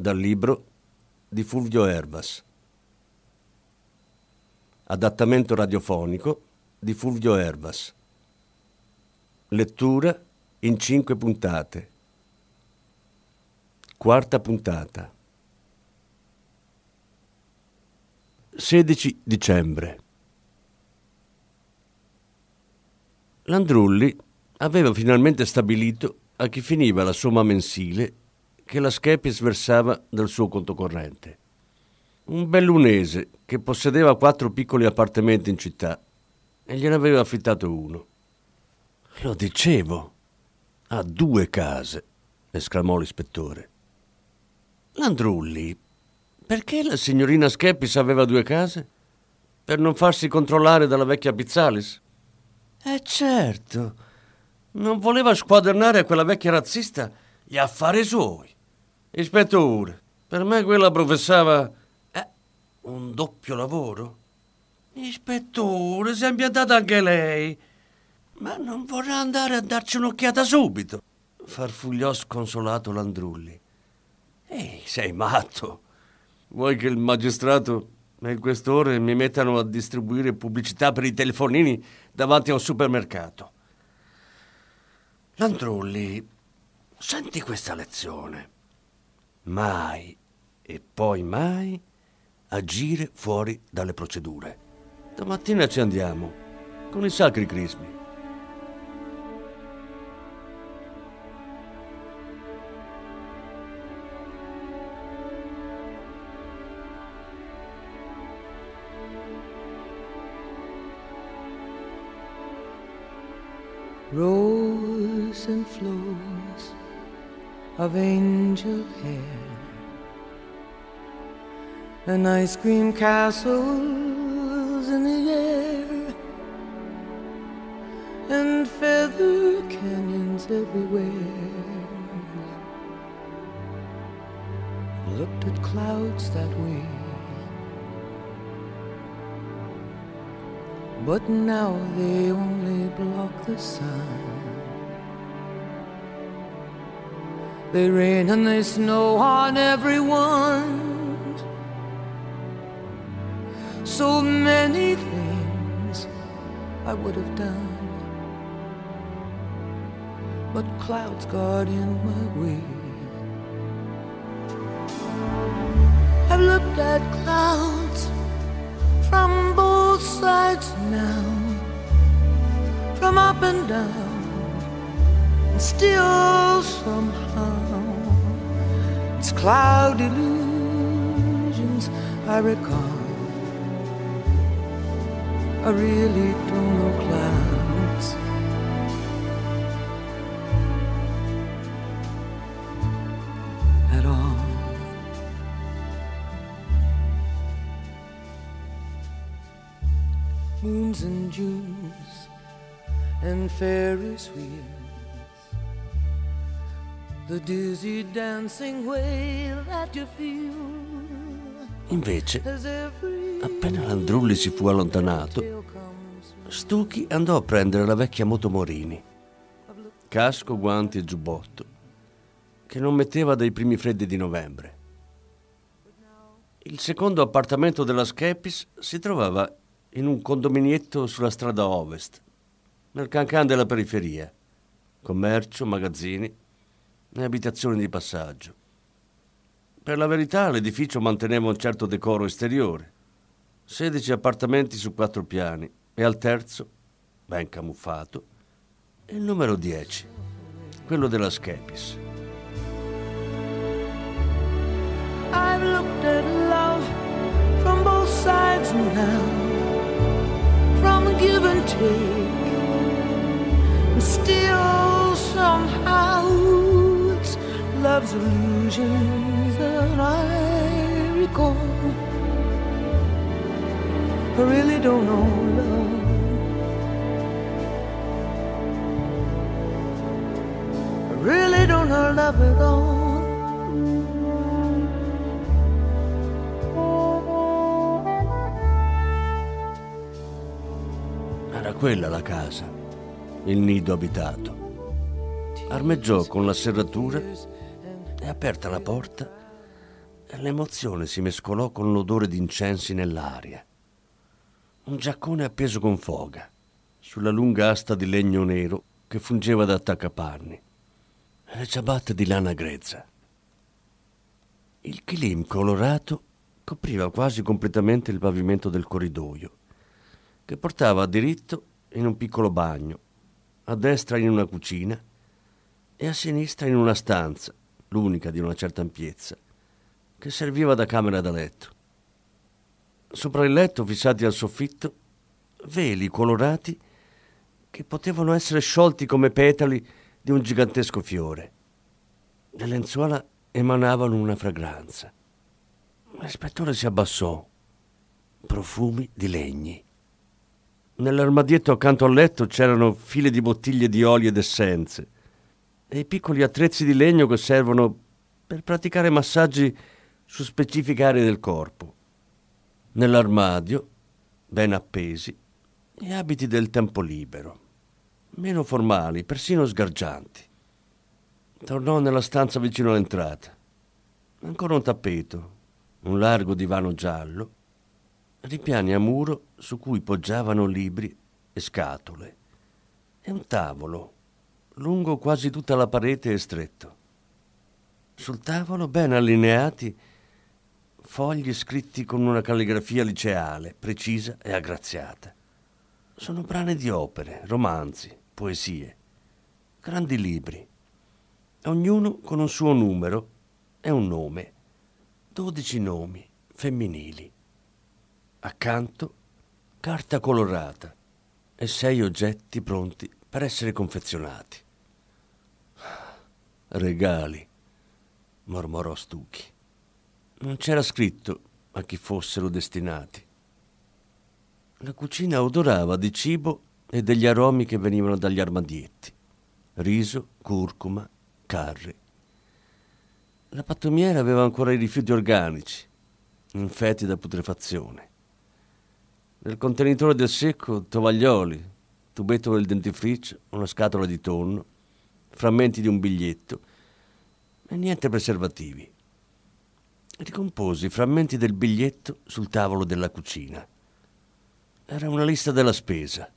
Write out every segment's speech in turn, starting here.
dal libro di Fulvio Erbas. Adattamento radiofonico di Fulvio Erbas. Lettura in cinque puntate. Quarta puntata. 16 dicembre. Landrulli aveva finalmente stabilito a chi finiva la somma mensile che la Schepis versava dal suo conto corrente. Un bellunese che possedeva quattro piccoli appartamenti in città e gliene aveva affittato uno. Lo dicevo, ha due case, esclamò l'ispettore. Landrulli, perché la signorina Schepis aveva due case? Per non farsi controllare dalla vecchia Pizzalis? Eh certo, non voleva squadernare a quella vecchia razzista gli affari suoi. Ispettore, per me quella professava... Eh, un doppio lavoro? Ispettore, si è ambientata anche lei. Ma non vorrà andare a darci un'occhiata subito? Farfugliò sconsolato Landrulli. Ehi, sei matto. Vuoi che il magistrato e il questore mi mettano a distribuire pubblicità per i telefonini davanti a un supermercato? Landrulli, senti questa lezione mai e poi mai agire fuori dalle procedure. Domattina ci andiamo con i sacri crismi. Rose and flows of angel hair and ice cream castles in the air and feather canyons everywhere. Looked at clouds that way. But now they only block the sun. They rain and they snow on everyone. So many things I would have done, but clouds got in my way. I've looked at clouds from both sides now, from up and down and still somehow cloud illusions I recall. I really don't know clouds. At all. Moons and Junes and Ferris wheels Invece, as every appena Landrulli si fu allontanato, Stucchi andò a prendere la vecchia moto Morini, casco, guanti e giubbotto, che non metteva dai primi freddi di novembre. Il secondo appartamento della Schepis si trovava in un condominietto sulla strada ovest, nel cancan della periferia, commercio, magazzini e abitazioni di passaggio. Per la verità l'edificio manteneva un certo decoro esteriore, 16 appartamenti su quattro piani e al terzo, ben camuffato, il numero 10, quello della Schepis. I've looked at love from both sides now, from give and take, and still somehow love's illusions that I recall. I really don't know love. I really don't know love at all. Era quella la casa, il nido abitato. Armeggiò con la serratura aperta la porta l'emozione si mescolò con l'odore di incensi nell'aria. Un giaccone appeso con foga sulla lunga asta di legno nero che fungeva da attaccapanni e le ciabatte di lana grezza. Il kilim colorato copriva quasi completamente il pavimento del corridoio che portava diritto in un piccolo bagno, a destra in una cucina e a sinistra in una stanza, l'unica di una certa ampiezza, che serviva da camera da letto. Sopra il letto, fissati al soffitto, veli colorati che potevano essere sciolti come petali di un gigantesco fiore. Le lenzuola emanavano una fragranza. L'ispettore si abbassò. Profumi di legni. Nell'armadietto accanto al letto c'erano file di bottiglie di olio ed essenze e i piccoli attrezzi di legno che servono per praticare massaggi su specifiche aree del corpo. Nell'armadio, ben appesi, gli abiti del tempo libero, meno formali, persino sgargianti. Tornò nella stanza vicino all'entrata. Ancora un tappeto, un largo divano giallo, ripiani a muro su cui poggiavano libri e scatole, e un tavolo, lungo quasi tutta la parete e stretto. Sul tavolo, ben allineati, fogli scritti con una calligrafia liceale, precisa e aggraziata. Sono brani di opere, romanzi, poesie, grandi libri, ognuno con un suo numero e un nome, dodici nomi femminili. Accanto, carta colorata e sei oggetti pronti per essere confezionati. Regali, mormorò Stucchi. Non c'era scritto a chi fossero destinati. La cucina odorava di cibo e degli aromi che venivano dagli armadietti. Riso, curcuma, carri. La pattumiera aveva ancora i rifiuti organici, infetti da putrefazione. Nel contenitore del secco, tovaglioli, tubetto del dentifricio, una scatola di tonno, frammenti di un biglietto e niente preservativi. Ricomposi i frammenti del biglietto sul tavolo della cucina. Era una lista della spesa.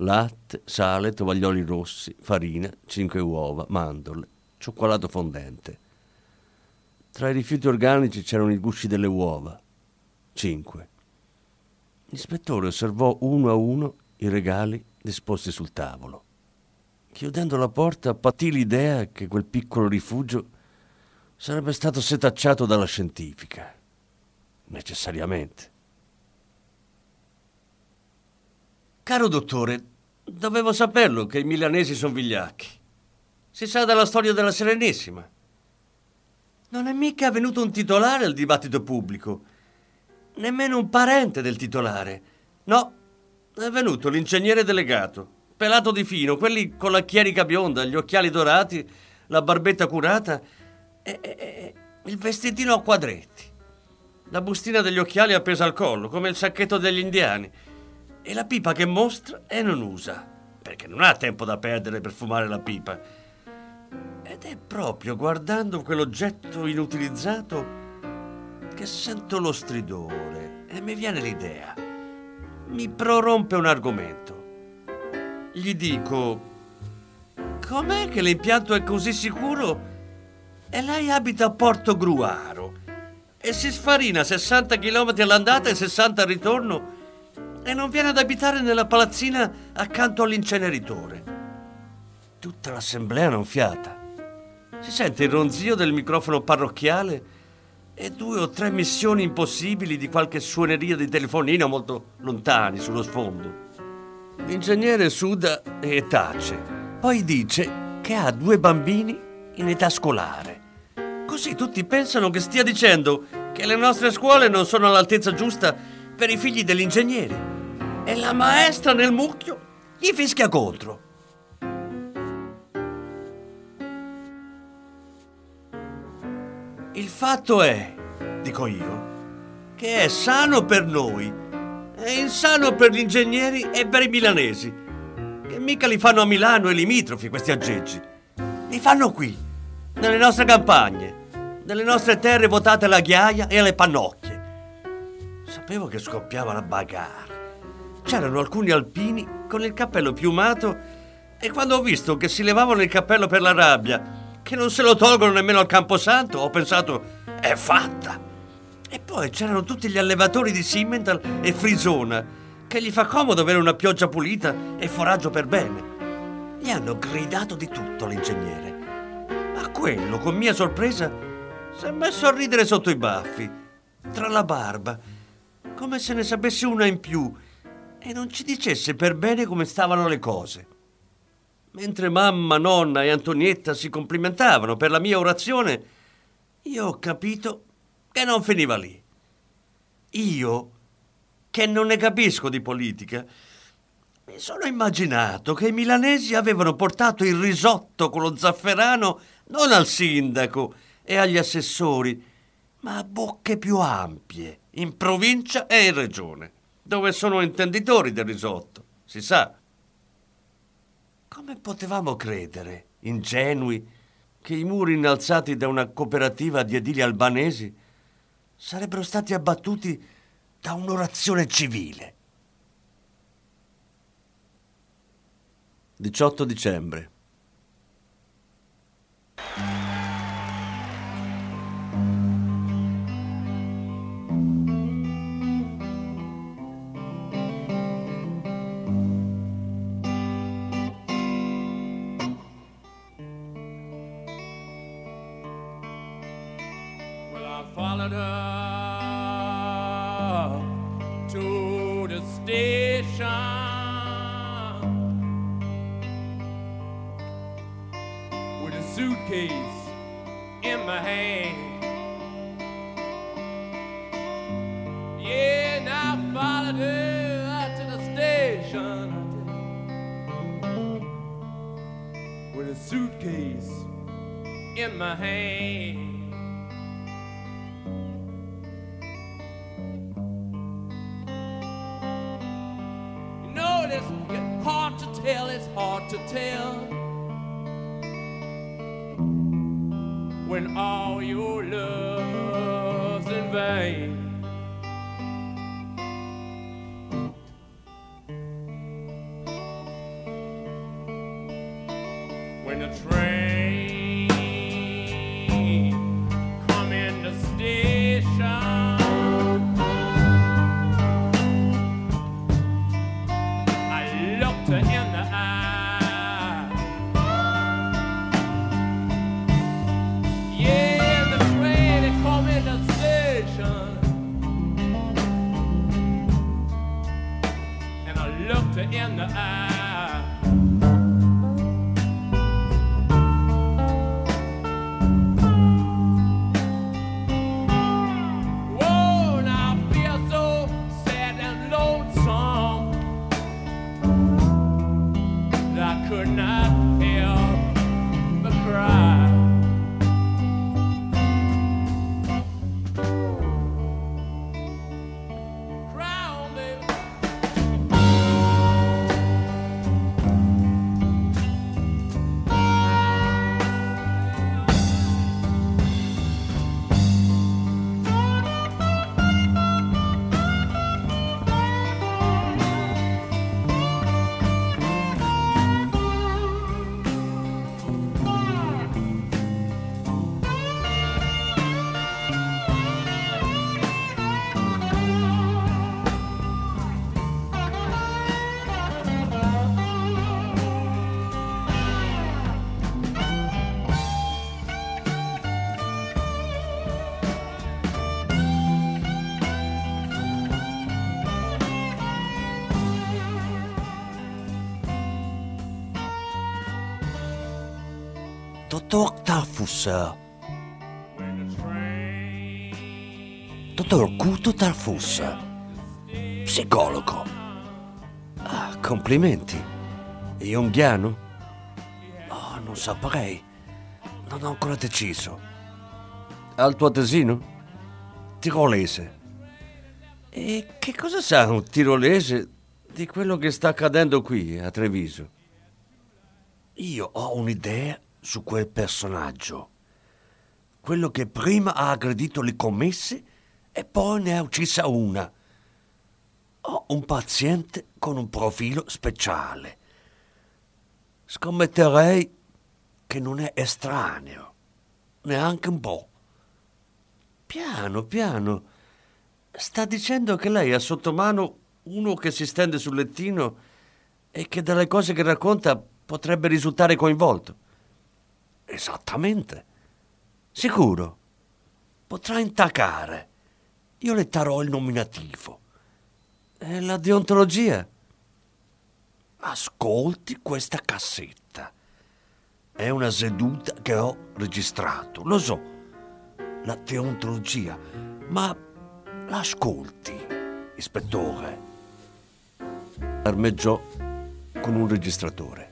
Latte, sale, tovaglioli rossi, farina, cinque uova, mandorle, cioccolato fondente. Tra i rifiuti organici c'erano i gusci delle uova. Cinque. L'ispettore osservò uno a uno i regali disposti sul tavolo. Chiudendo la porta, patì l'idea che quel piccolo rifugio sarebbe stato setacciato dalla scientifica. Necessariamente. Caro dottore, dovevo saperlo che i milanesi sono vigliacchi. Si sa dalla storia della Serenissima. Non è mica venuto un titolare al dibattito pubblico, nemmeno un parente del titolare. No, è venuto l'ingegnere delegato, pelato di fino, quelli con la chierica bionda, gli occhiali dorati, la barbetta curata e, e, e il vestitino a quadretti. La bustina degli occhiali appesa al collo, come il sacchetto degli indiani. E la pipa che mostra e non usa, perché non ha tempo da perdere per fumare la pipa. Ed è proprio guardando quell'oggetto inutilizzato che sento lo stridore e mi viene l'idea. Mi prorompe un argomento. Gli dico, com'è che l'impianto è così sicuro e lei abita a Porto Gruaro e si sfarina 60 km all'andata e 60 al ritorno e non viene ad abitare nella palazzina accanto all'inceneritore. Tutta l'assemblea non fiata. Si sente il ronzio del microfono parrocchiale e due o tre missioni impossibili di qualche suoneria di telefonino molto lontani sullo sfondo. L'ingegnere suda e tace, poi dice che ha due bambini in età scolare Così tutti pensano che stia dicendo che le nostre scuole non sono all'altezza giusta per i figli degli ingegneri. E la maestra nel mucchio gli fischia contro. Il fatto è, dico io, che è sano per noi, è insano per gli ingegneri e per i milanesi, che mica li fanno a Milano e limitrofi questi aggeggi. Li fanno qui, nelle nostre campagne, nelle nostre terre votate alla ghiaia e alle pannocchie. Sapevo che scoppiava la bagarre. C'erano alcuni alpini con il cappello piumato e quando ho visto che si levavano il cappello per la rabbia, che non se lo tolgono nemmeno al camposanto, ho pensato, è fatta. E poi c'erano tutti gli allevatori di Simmental e Frisona, che gli fa comodo avere una pioggia pulita e foraggio per bene. Gli hanno gridato di tutto l'ingegnere. Ma quello, con mia sorpresa, si è messo a ridere sotto i baffi, tra la barba, come se ne sapesse una in più e non ci dicesse per bene come stavano le cose. Mentre mamma, nonna e Antonietta si complimentavano per la mia orazione, io ho capito che non finiva lì. Io, che non ne capisco di politica, mi sono immaginato che i milanesi avevano portato il risotto con lo zafferano non al sindaco e agli assessori, ma a bocche più ampie, in provincia e in regione, dove sono intenditori del risotto, si sa. Come potevamo credere, ingenui, che i muri innalzati da una cooperativa di edili albanesi sarebbero stati abbattuti da un'orazione civile? 18 dicembre. You know it's hard to tell, it's hard to tell when all your love's in vain. Looked her in the eye. Octafus, dottor Cuto Tarfussa, psicologo. Ah, complimenti. Junghiano? Oh, non saprei. Non ho ancora deciso. Alto atesino? Tirolese. E che cosa sa un tirolese di quello che sta accadendo qui a Treviso? Io ho un'idea su quel personaggio. Quello che prima ha aggredito le commesse e poi ne ha uccisa una. Ho un paziente con un profilo speciale. Scommetterei che non è estraneo, neanche un po'. Piano, piano. Sta dicendo che lei ha sotto mano uno che si stende sul lettino e che dalle cose che racconta potrebbe risultare coinvolto. Esattamente. Sicuro. Potrà intaccare. Io le darò il nominativo. E la deontologia? Ascolti questa cassetta. È una seduta che ho registrato, lo so, la deontologia, ma l'ascolti, ispettore. Armeggiò con un registratore.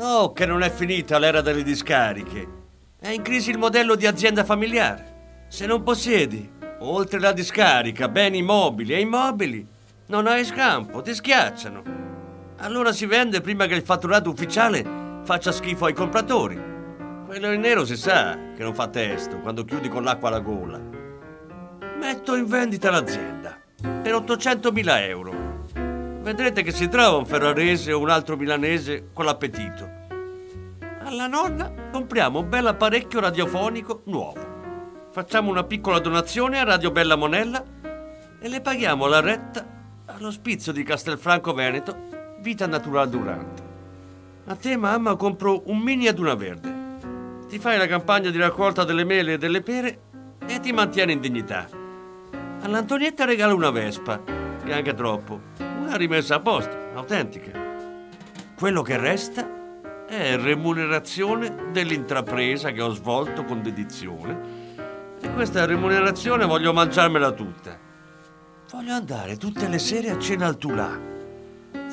No, che non è finita l'era delle discariche. È in crisi il modello di azienda familiare. Se non possiedi, oltre la discarica, beni mobili e immobili, non hai scampo, ti schiacciano. Allora si vende prima che il fatturato ufficiale faccia schifo ai compratori. Quello in nero si sa che non fa testo quando chiudi con l'acqua alla gola. Metto in vendita l'azienda per 800.000 euro. Vedrete che si trova un ferrarese o un altro milanese con l'appetito. Alla nonna compriamo un bel apparecchio radiofonico nuovo facciamo una piccola donazione a Radio Bella Monella e le paghiamo la retta all'ospizio di Castelfranco Veneto, Vita Naturale Durante. A te, mamma, compro un mini ad una verde. Ti fai la campagna di raccolta delle mele e delle pere e ti mantieni in dignità. All'Antonietta regalo una Vespa, che è anche troppo. Una rimessa a posto, autentica. Quello che resta è remunerazione dell'intrapresa che ho svolto con dedizione e questa remunerazione voglio mangiarmela tutta. Voglio andare tutte le sere a cena al Tulà.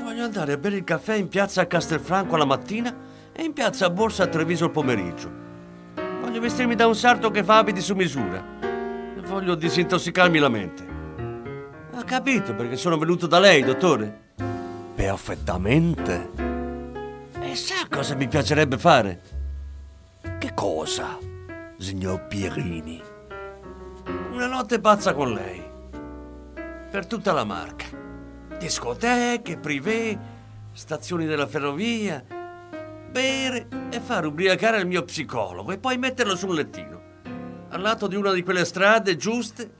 Voglio andare a bere il caffè in piazza Castelfranco la mattina e in piazza Borsa a Treviso il pomeriggio. Voglio vestirmi da un sarto che fa abiti su misura. Voglio disintossicarmi la mente. Ha capito perché sono venuto da lei, dottore? Perfettamente. E sa cosa mi piacerebbe fare? Che cosa, signor Pierini? Una notte pazza con lei. Per tutta la marca. Discoteche, privé, stazioni della ferrovia. Bere e far ubriacare il mio psicologo e poi metterlo sul lettino. Al lato di una di quelle strade giuste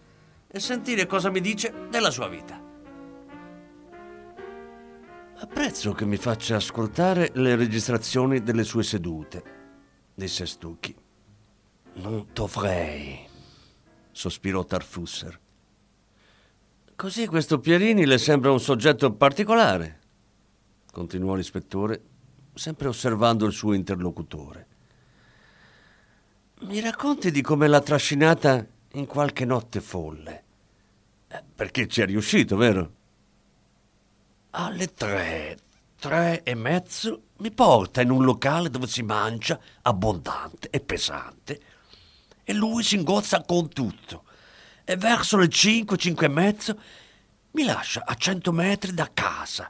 e sentire cosa mi dice della sua vita. Apprezzo che mi faccia ascoltare le registrazioni delle sue sedute, disse Stucchi. Non dovrei sospirò Tarfusser. Così questo Pierini le sembra un soggetto particolare, continuò l'ispettore, sempre osservando il suo interlocutore. Mi racconti di come l'ha trascinata in qualche notte folle. Perché ci è riuscito, vero? Alle tre, tre e mezzo mi porta in un locale dove si mangia abbondante e pesante e lui si ingozza con tutto. E verso le 5, 5 e mezzo mi lascia a 100 metri da casa.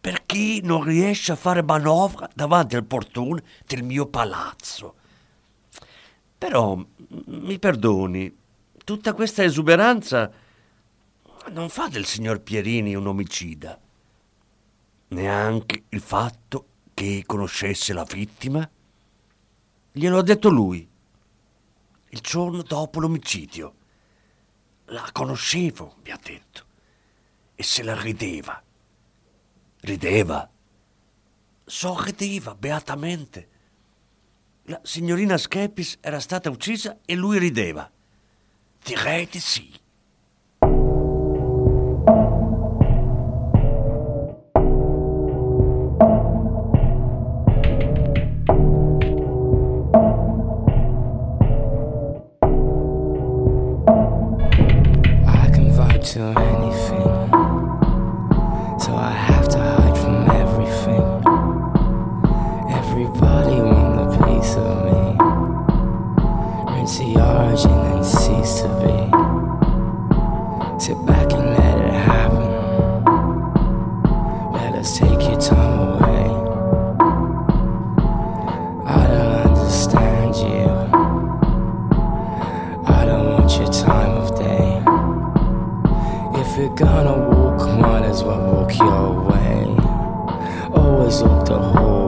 Per chi non riesce a fare manovra davanti al portone del mio palazzo. Però, mi perdoni, tutta questa esuberanza non fa del signor Pierini un omicida. Neanche il fatto che conoscesse la vittima? Glielo ha detto lui il giorno dopo l'omicidio. La conoscevo, mi ha detto, e se la rideva. Rideva? Sorrideva beatamente. La signorina Schepis era stata uccisa e lui rideva. direkte er sige. gonna walk, might as well walk your way. Always look the whole